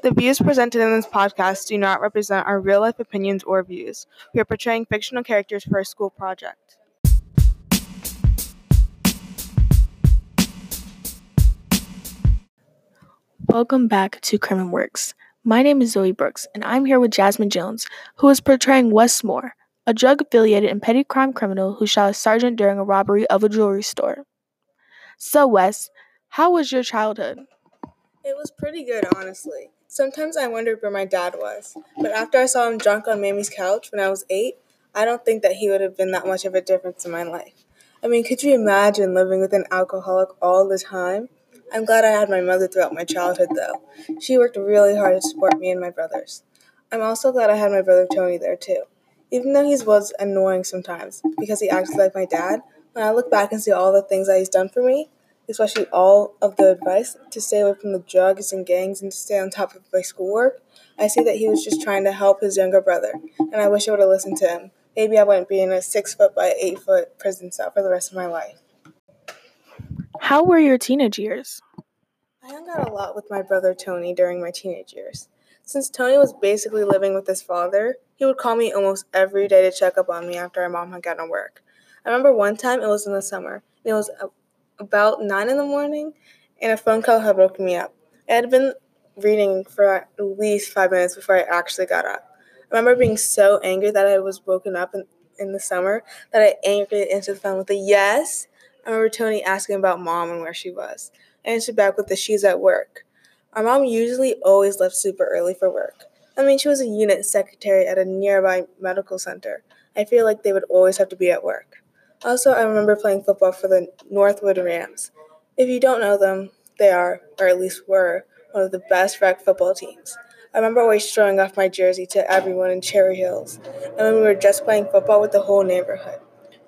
The views presented in this podcast do not represent our real life opinions or views. We are portraying fictional characters for a school project. Welcome back to Crimin Works. My name is Zoe Brooks, and I'm here with Jasmine Jones, who is portraying Wes Moore, a drug affiliated and petty crime criminal who shot a sergeant during a robbery of a jewelry store. So, Wes, how was your childhood? It was pretty good, honestly. Sometimes I wondered where my dad was, but after I saw him drunk on Mammy's couch when I was eight, I don't think that he would have been that much of a difference in my life. I mean, could you imagine living with an alcoholic all the time? I'm glad I had my mother throughout my childhood, though. She worked really hard to support me and my brothers. I'm also glad I had my brother Tony there, too. Even though he was annoying sometimes because he acted like my dad, when I look back and see all the things that he's done for me, especially all of the advice to stay away from the drugs and gangs and to stay on top of my schoolwork, I see that he was just trying to help his younger brother, and I wish I would have listened to him. Maybe I wouldn't be in a six foot by eight foot prison cell for the rest of my life. How were your teenage years? I hung out a lot with my brother Tony during my teenage years. Since Tony was basically living with his father, he would call me almost every day to check up on me after our mom had gotten to work. I remember one time it was in the summer, and it was about 9 in the morning, and a phone call had woken me up. I had been reading for at least five minutes before I actually got up. I remember being so angry that I was woken up in, in the summer that I angrily answered the phone with a yes I remember Tony asking about mom and where she was. I answered back with the she's at work. Our mom usually always left super early for work. I mean, she was a unit secretary at a nearby medical center. I feel like they would always have to be at work. Also, I remember playing football for the Northwood Rams. If you don't know them, they are, or at least were, one of the best rec football teams. I remember always showing off my jersey to everyone in Cherry Hills, and when we were just playing football with the whole neighborhood.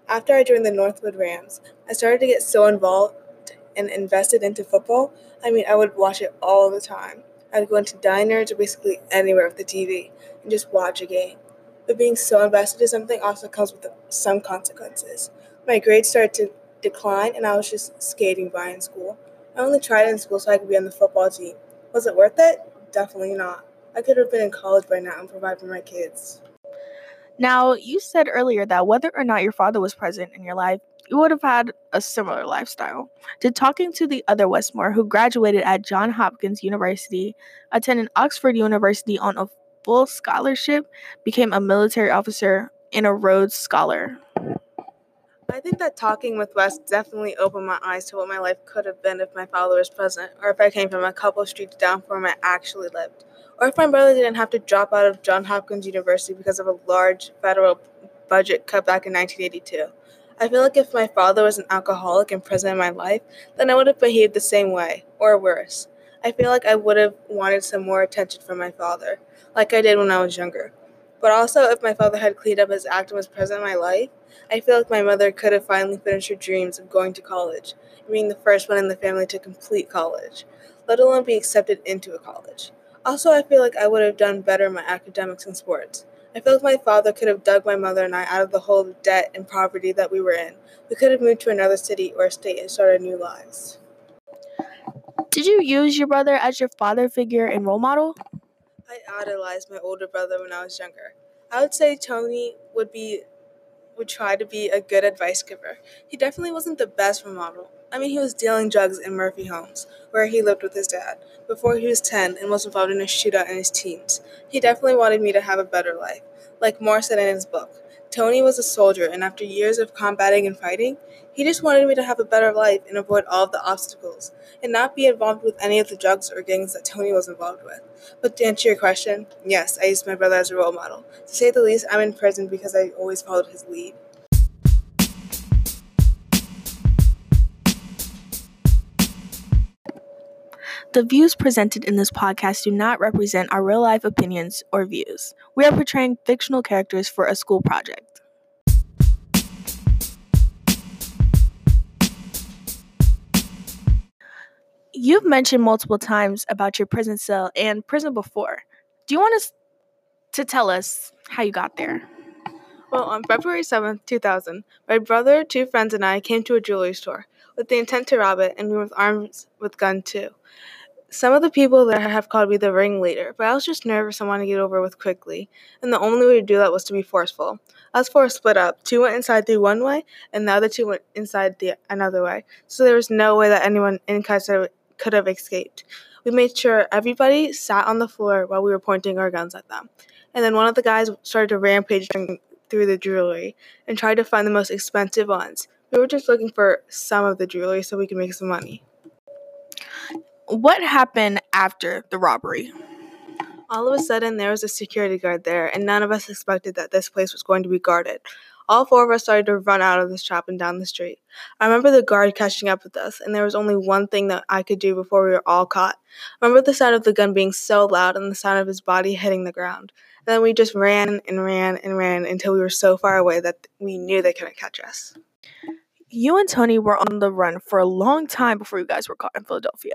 After I joined the Northwood Rams, I started to get so involved and invested into football. I mean, I would watch it all the time. I'd go into diners or basically anywhere with the TV and just watch a game. But being so invested in something also comes with some consequences. My grades started to decline, and I was just skating by in school. I only tried in school so I could be on the football team. Was it worth it? Definitely not. I could have been in college by now and provide for my kids. Now, you said earlier that whether or not your father was present in your life, you would have had a similar lifestyle. Did talking to the other Wes Moore who graduated at Johns Hopkins University, attended Oxford University on a full scholarship, became a military officer, and a Rhodes Scholar? I think that talking with Wes definitely opened my eyes to what my life could have been if my father was present, or if I came from a couple streets down from where I actually lived or if my brother didn't have to drop out of Johns Hopkins University because of a large federal budget cut back in 1982. I feel like if my father was an alcoholic and present in my life, then I would have behaved the same way, or worse. I feel like I would have wanted some more attention from my father, like I did when I was younger. But also, if my father had cleaned up his act and was present in my life, I feel like my mother could have finally finished her dreams of going to college and being the first one in the family to complete college, let alone be accepted into a college. Also, I feel like I would have done better in my academics and sports. I feel like my father could have dug my mother and I out of the hole of debt and poverty that we were in. We could have moved to another city or state and started new lives. Did you use your brother as your father figure and role model? I idolized my older brother when I was younger. I would say Tony would be would try to be a good advice giver. He definitely wasn't the best role model. I mean, he was dealing drugs in Murphy Homes, where he lived with his dad, before he was 10 and was involved in a shootout in his teens. He definitely wanted me to have a better life. Like Moore said in his book, Tony was a soldier, and after years of combating and fighting, he just wanted me to have a better life and avoid all of the obstacles, and not be involved with any of the drugs or gangs that Tony was involved with. But to answer your question, yes, I used my brother as a role model. To say the least, I'm in prison because I always followed his lead. The views presented in this podcast do not represent our real life opinions or views. We are portraying fictional characters for a school project. You've mentioned multiple times about your prison cell and prison before. Do you want us to tell us how you got there? Well, on February 7th, 2000, my brother, two friends, and I came to a jewelry store with the intent to rob it and we were armed with gun too. Some of the people there have called me the ringleader, but I was just nervous and wanted to get over with quickly, and the only way to do that was to be forceful. Us four split up. Two went inside through one way, and the other two went inside the another way. So there was no way that anyone in Kaiser could have escaped. We made sure everybody sat on the floor while we were pointing our guns at them. And then one of the guys started to rampage through the jewelry and tried to find the most expensive ones. We were just looking for some of the jewelry so we could make some money. What happened after the robbery? All of a sudden, there was a security guard there, and none of us expected that this place was going to be guarded. All four of us started to run out of the shop and down the street. I remember the guard catching up with us, and there was only one thing that I could do before we were all caught. I remember the sound of the gun being so loud and the sound of his body hitting the ground. And then we just ran and ran and ran until we were so far away that we knew they couldn't catch us. You and Tony were on the run for a long time before you guys were caught in Philadelphia.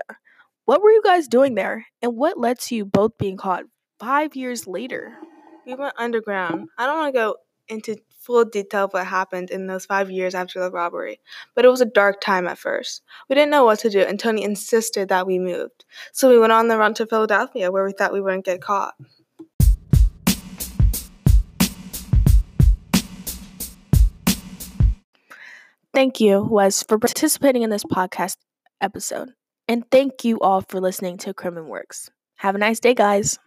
What were you guys doing there, and what led to you both being caught five years later? We went underground. I don't want to go into full detail of what happened in those five years after the robbery, but it was a dark time at first. We didn't know what to do, and Tony insisted that we moved. So we went on the run to Philadelphia, where we thought we wouldn't get caught. Thank you, Wes, for participating in this podcast episode. And thank you all for listening to Crimin Works. Have a nice day, guys.